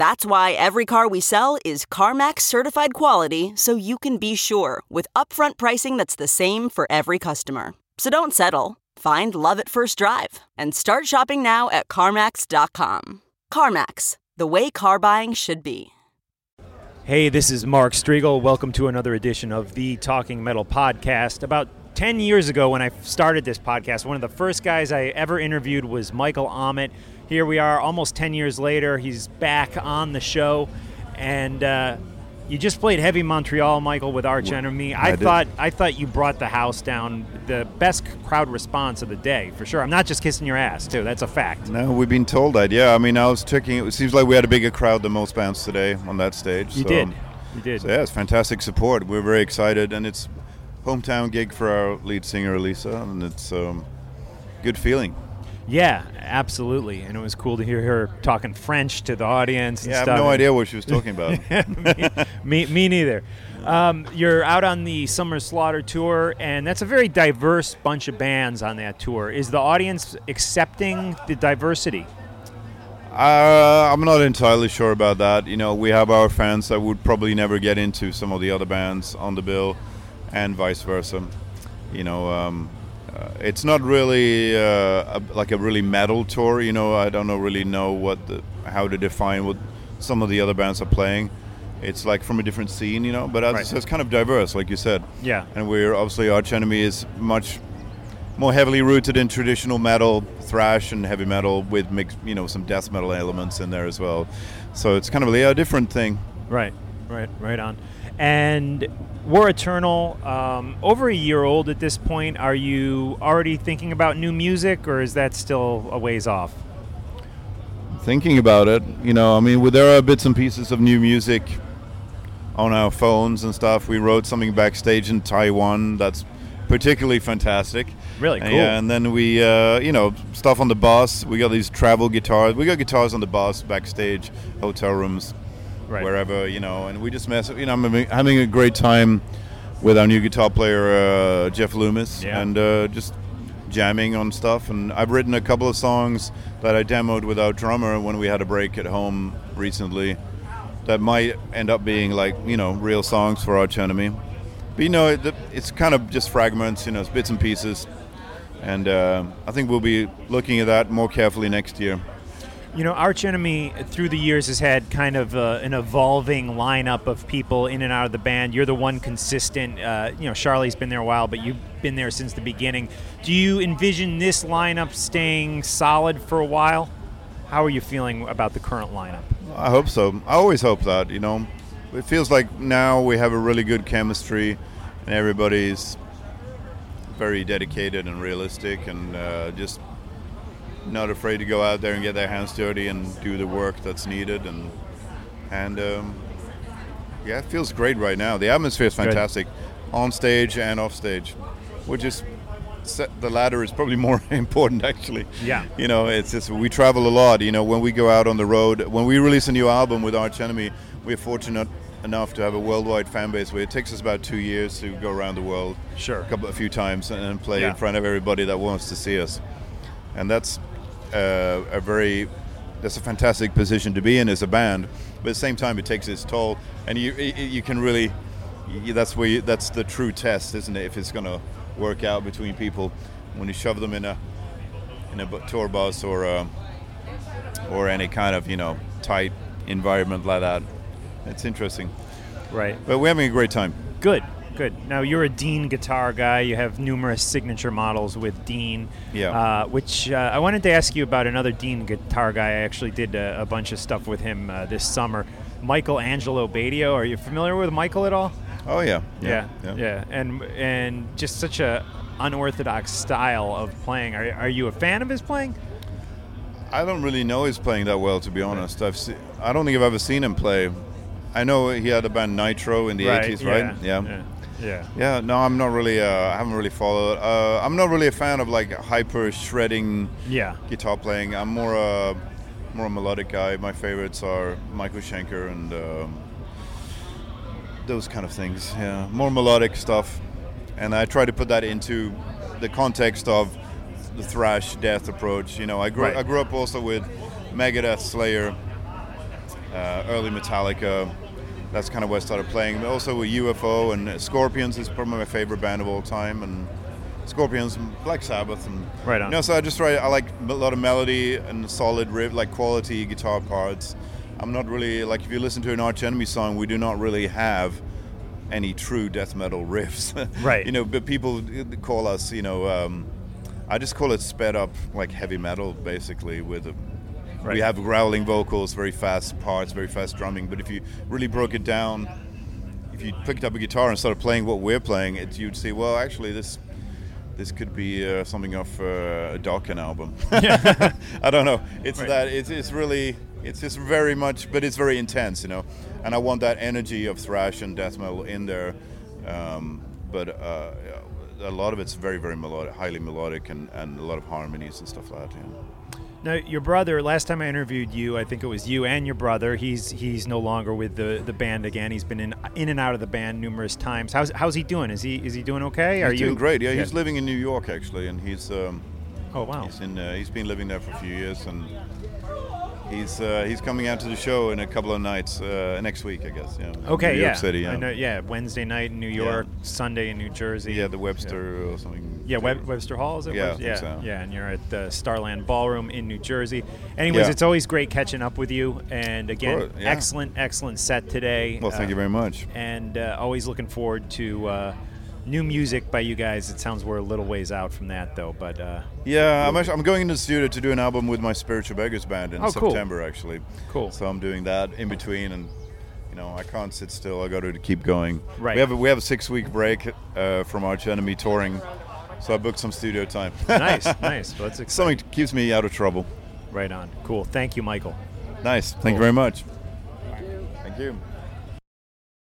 That's why every car we sell is CarMax certified quality so you can be sure with upfront pricing that's the same for every customer. So don't settle. Find love at first drive and start shopping now at CarMax.com. CarMax, the way car buying should be. Hey, this is Mark Strigl. Welcome to another edition of the Talking Metal podcast. About 10 years ago, when I started this podcast, one of the first guys I ever interviewed was Michael Amott. Here we are, almost 10 years later. He's back on the show. And uh, you just played Heavy Montreal, Michael, with Arch Enemy. I, I did. thought I thought you brought the house down. The best crowd response of the day, for sure. I'm not just kissing your ass, too. That's a fact. No, we've been told that. Yeah, I mean, I was checking. It seems like we had a bigger crowd than most bands today on that stage. You so, did. You did. So yeah, it's fantastic support. We're very excited, and it's hometown gig for our lead singer Alissa, and it's um, good feeling. Yeah, absolutely. And it was cool to hear her talking French to the audience. And Yeah, I have no idea what she was talking about. me, me neither. Um, you're out on the Summer Slaughter tour, and that's a very diverse bunch of bands on that tour. Is the audience accepting the diversity? Uh, I'm not entirely sure about that. You know, we have our fans that would probably never get into some of the other bands on the bill, and vice versa. You know, um, uh, it's not really uh, a, like a really metal tour. You know, I don't know really know what the, how to define what some of the other bands are playing. It's like from a different scene, you know. But as, Right. it's kind of diverse, like you said. Yeah. And we're obviously Arch Enemy is much more heavily rooted in traditional metal, thrash and heavy metal with mix, you know, some death metal elements in there as well. So it's kind of a different thing. Right, right, right on. And War Eternal, um, over a year old at this point. Are you already thinking about new music, or is that still a ways off? Thinking about it, you know, I mean, well, there are bits and pieces of new music on our phones and stuff. We wrote something backstage in Taiwan that's particularly fantastic. Really And, cool. Yeah, and then we, uh, you know, stuff on the bus. We got these travel guitars. We got guitars on the bus, backstage, hotel rooms, Right. wherever, you know. And we just mess. Up you know, I'm having- having a great time with our new guitar player uh, Jeff Loomis, Yeah. and uh, just jamming on stuff. And I've written a couple of songs that I demoed with our drummer when we had a break at home recently. That might end up being like you know real songs for Arch Enemy. But you know, it, it's kind of just fragments, you know, it's bits and pieces. And uh, I think we'll be looking at that more carefully next year. You know, Arch Enemy through the years has had kind of uh, an evolving lineup of people in and out of the band. You're the one consistent. Uh, you know, Sharlee's been there a while, but you've been there since the beginning. Do you envision this lineup staying solid for a while? How are you feeling about the current lineup? I hope so. I always hope that, you know. It feels like now we have a really good chemistry and everybody's very dedicated and realistic and uh, just not afraid to go out there and get their hands dirty and do the work that's needed and and um, yeah, it feels great right now. The atmosphere is fantastic on stage and off stage, which is set, the latter is probably more important actually. Yeah. You know, it's just we travel a lot. You know, when we go out on the road, when we release a new album with Arch Enemy, we're fortunate enough to have a worldwide fan base. Where it takes us about two years to go around the world, Sure. a couple, a few times, and, and play Yeah. in front of everybody that wants to see us. And that's uh, a very that's a fantastic position to be in as a band. But at the same time, it takes its toll, and you you, you can really that's where you, that's the true test, isn't it? If it's going to work out between people when you shove them in a in a tour bus or a, or any kind of you know tight environment like that. It's interesting, Right. but we're having a great time. Good. Good. Now you're a Dean guitar guy. You have numerous signature models with Dean. Yeah. Uh, which uh, I wanted to ask you about another Dean guitar guy. I actually did a, a bunch of stuff with him uh, this summer. Michael Angelo Batio. Are you familiar with Michael at all? Oh yeah. Yeah, yeah, and and just such a unorthodox style of playing. Are, are you a fan of his playing? I don't really know his playing that well, to be honest. I've se- I don't think I've ever seen him play. I know he had a band Nitro in the 80s, right? Yeah. Yeah. Yeah, no, I'm not really. Uh, I haven't really followed. Uh, I'm not really a fan of like hyper shredding Yeah. guitar playing. I'm more a more a melodic guy. My favorites are Michael Schenker and um, those kind of things. Yeah, more melodic stuff. And I try to put that into the context of the thrash death approach. You know, I grew Right. I grew up also with Megadeth, Slayer, uh, early Metallica. That's kind of where I started playing. But also with UFO and Scorpions is probably my favorite band of all time. And Scorpions, and Black Sabbath, and Right on. You know, so I just try. I like a lot of melody and solid riff, like quality guitar parts. I'm not really like if you listen to an Arch Enemy song, we do not really have any true death metal riffs. Right. you know, but people call us, you know, um, I just call it sped up like heavy metal, basically. With a, Right. we have growling vocals, very fast parts, very fast drumming. But if you really broke it down, if you picked up a guitar and started playing what we're playing, it, you'd see, well, actually, this this could be uh, something of uh, a Dokken album. I don't know. It's Right. that. It's, it's really. It's just very much, but it's very intense, you know. And I want that energy of thrash and death metal in there. Um, but uh, a lot of it's very, very melodic, highly melodic, and, and a lot of harmonies and stuff like that. Yeah. Now, your brother. Last time I interviewed you, I think it was you and your brother. He's he's no longer with the, the band again. He's been in in and out of the band numerous times. How's how's he doing? Is he is he doing okay? Are He's you doing great. Yeah, he's living in New York actually, and he's um, Oh wow. he's in uh, he's been living there for a few years, and he's uh, he's coming out to the show in a couple of nights uh, next week, I guess. Yeah. Okay, New yeah. York City. Yeah. I know, yeah, Wednesday night in New York, Sunday in New Jersey. Yeah, the Webster or something. Yeah, Web- Webster Hall is it? Yeah, yeah, so. yeah, and you're at the Starland Ballroom in New Jersey. Anyways, Yeah. it's always great catching up with you. And again, course, yeah. excellent, excellent set today. Well, thank Uh, you very much. And uh, always looking forward to uh, new music by you guys. It sounds we're a little ways out from that though, but uh, Yeah, I'm actually, I'm going into the studio to do an album with my Spiritual Beggars band in Oh, cool. September, actually. Cool. So I'm doing that in between, and you know I can't sit still. I got to keep going. Right. We have a, we have a six week break uh, from Arch Enemy touring, so I booked some studio time. nice, nice. Well, that's exciting. Something keeps me out of trouble. Right on. Cool. Thank you, Michael. Nice. Thank Cool. you very much. Thank you.